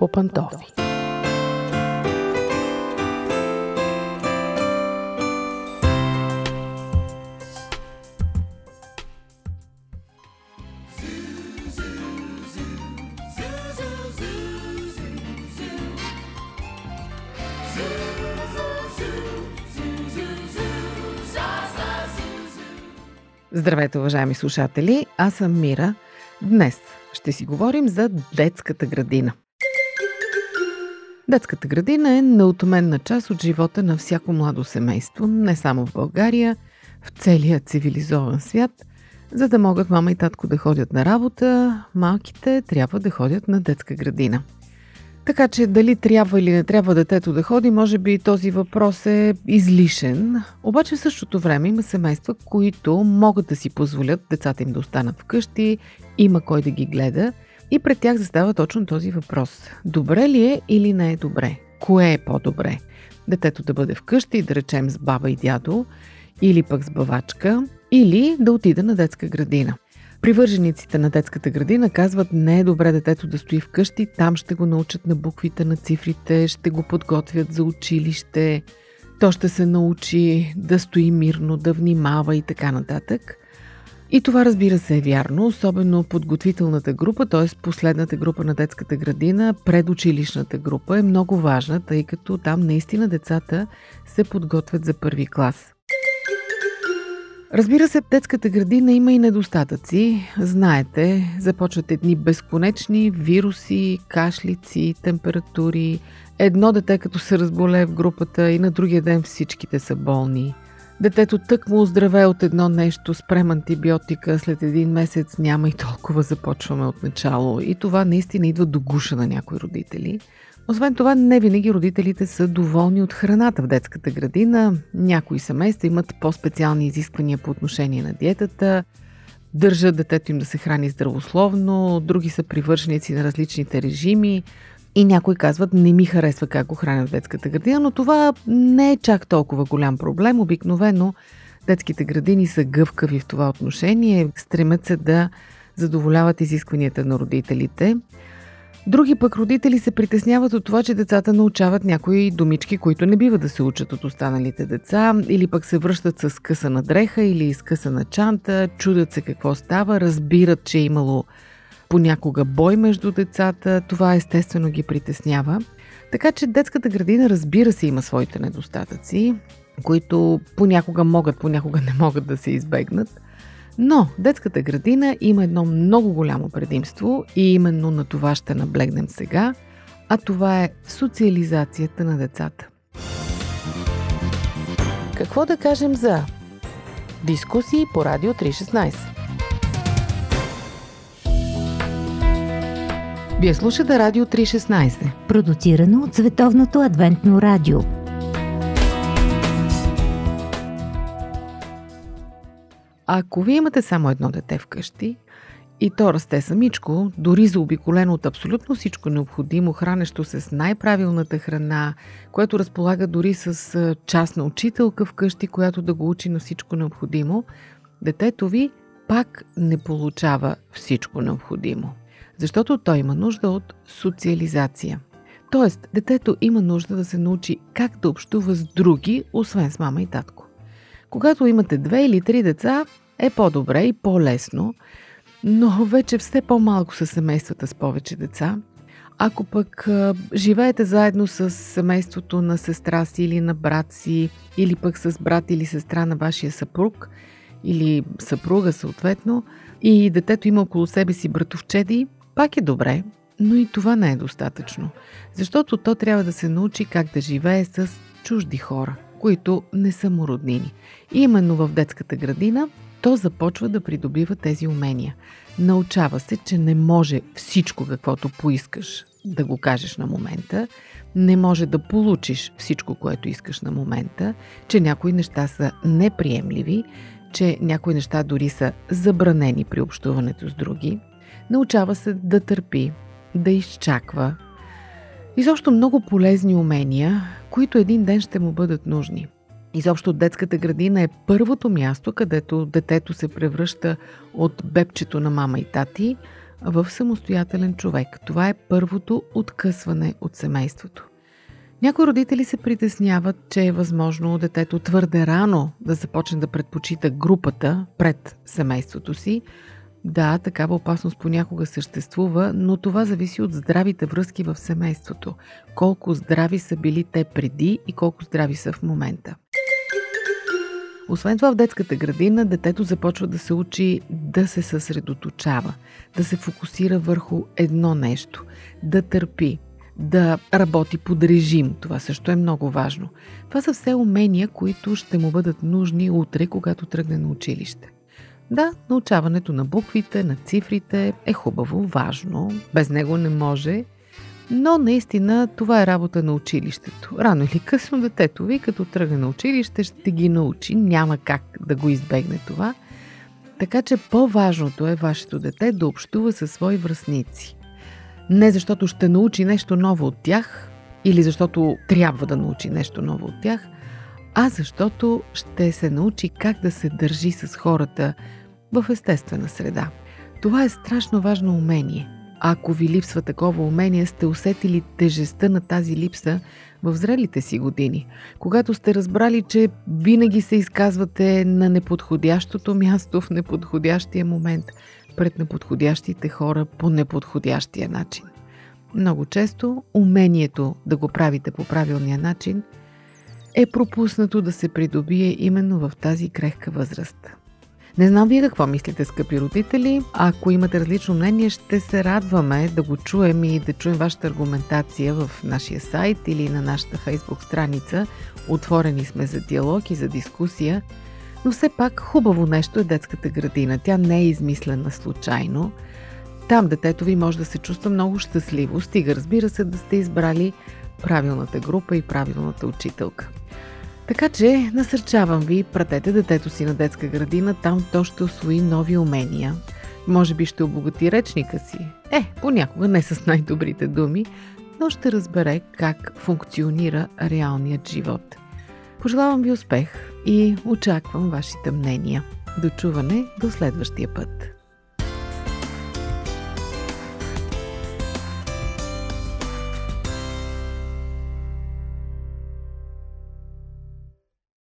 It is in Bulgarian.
по пантофи. Здравейте, уважаеми слушатели! Аз съм Мира. Днес ще си говорим за детската градина. Детската градина е неотменна част от живота на всяко младо семейство, не само в България, в целия цивилизован свят. За да могат мама и татко да ходят на работа, малките трябва да ходят на детска градина – така че дали трябва или не трябва детето да ходи, може би този въпрос е излишен. Обаче в същото време има семейства, които могат да си позволят децата им да останат вкъщи, има кой да ги гледа и пред тях застава точно този въпрос. Добре ли е или не е добре? Кое е по-добре? Детето да бъде вкъщи, да речем с баба и дядо, или пък с бавачка, или да отида на детска градина. Привържениците на детската градина казват не е добре детето да стои вкъщи, там ще го научат на буквите, на цифрите, ще го подготвят за училище, то ще се научи да стои мирно, да внимава и така нататък. И това разбира се е вярно, особено подготвителната група, т.е. последната група на детската градина, предучилищната група е много важна, тъй като там наистина децата се подготвят за първи клас. Разбира се, детската градина има и недостатъци. Знаете, започват едни безконечни вируси, кашлици, температури. Едно дете като се разболее в групата и на другия ден всичките са болни. Детето тък му оздраве от едно нещо, спрем антибиотика, след един месец няма и толкова започваме от начало. И това наистина идва до гуша на някои родители – освен това, не винаги родителите са доволни от храната в детската градина. Някои семейства имат по-специални изисквания по отношение на диетата, държат детето им да се храни здравословно, други са привърженици на различните режими и някои казват не ми харесва как го хранят в детската градина, но това не е чак толкова голям проблем. Обикновено детските градини са гъвкави в това отношение, стремят се да задоволяват изискванията на родителите – Други пък родители се притесняват от това, че децата научават някои думички, които не бива да се учат от останалите деца, или пък се връщат с късана дреха или с късана чанта, чудят се какво става, разбират, че е имало понякога бой между децата, това естествено ги притеснява. Така че детската градина разбира се има своите недостатъци, които понякога могат, понякога не могат да се избегнат – но детската градина има едно много голямо предимство и именно на това ще наблегнем сега, а това е социализацията на децата. Какво да кажем за дискусии по Радио 316? Вие слушате Радио 316, продуцирано от Световното адвентно радио – Ако вие имате само едно дете вкъщи и то расте самичко, дори заобиколено от абсолютно всичко необходимо, хранещо се с най-правилната храна, което разполага дори с частна учителка вкъщи, която да го учи на всичко необходимо, детето ви пак не получава всичко необходимо. Защото той има нужда от социализация. Тоест, детето има нужда да се научи как да общува с други, освен с мама и татко. Когато имате две или три деца, е по-добре и по-лесно, но вече все по-малко са семействата с повече деца. Ако пък живеете заедно с семейството на сестра си или на брат си, или пък с брат или сестра на вашия съпруг, или съпруга съответно, и детето има около себе си братовчеди, пак е добре, но и това не е достатъчно. Защото то трябва да се научи как да живее с чужди хора, които не са му роднини. И именно в детската градина то започва да придобива тези умения. Научава се, че не може всичко, каквото поискаш, да го кажеш на момента, не може да получиш всичко, което искаш на момента, че някои неща са неприемливи, че някои неща дори са забранени при общуването с други. Научава се да търпи, да изчаква. Изобщо много полезни умения, които един ден ще му бъдат нужни – Изобщо детската градина е първото място, където детето се превръща от бебчето на мама и тати в самостоятелен човек. Това е първото откъсване от семейството. Някои родители се притесняват, че е възможно детето твърде рано да започне да предпочита групата пред семейството си. Да, такава опасност понякога съществува, но това зависи от здравите връзки в семейството. Колко здрави са били те преди и колко здрави са в момента. Освен това в детската градина детето започва да се учи да се съсредоточава, да се фокусира върху едно нещо, да търпи, да работи под режим. Това също е много важно. Това са все умения, които ще му бъдат нужни утре, когато тръгне на училище. Да, научаването на буквите, на цифрите е хубаво, важно, без него не може, но наистина това е работа на училището. Рано или късно детето ви, като тръгне на училище, ще ги научи, няма как да го избегне това. Така че по-важното е вашето дете да общува със свои връзници. Не защото ще научи нещо ново от тях или защото трябва да научи нещо ново от тях, а защото ще се научи как да се държи с хората в естествена среда. Това е страшно важно умение. Ако ви липсва такова умение, сте усетили тежестта на тази липса в зрелите си години, когато сте разбрали, че винаги се изказвате на неподходящото място в неподходящия момент – пред неподходящите хора по неподходящия начин. Много често умението да го правите по правилния начин е пропуснато да се придобие именно в тази крехка възраст. Не знам вие какво мислите, скъпи родители. Ако имате различно мнение, ще се радваме да го чуем и да чуем вашата аргументация в нашия сайт или на нашата фейсбук страница. Отворени сме за диалог и за дискусия. Но все пак хубаво нещо е детската градина. Тя не е измислена случайно. Там детето ви може да се чувства много щастливо, стига разбира се да сте избрали правилната група и правилната учителка. Така че насърчавам ви, пратете детето си на детска градина, там то ще освои нови умения. Може би ще обогати речника си. Е, понякога не с най-добрите думи, но ще разбере как функционира реалният живот. Пожелавам ви успех и очаквам вашите мнения. До чуване до следващия път.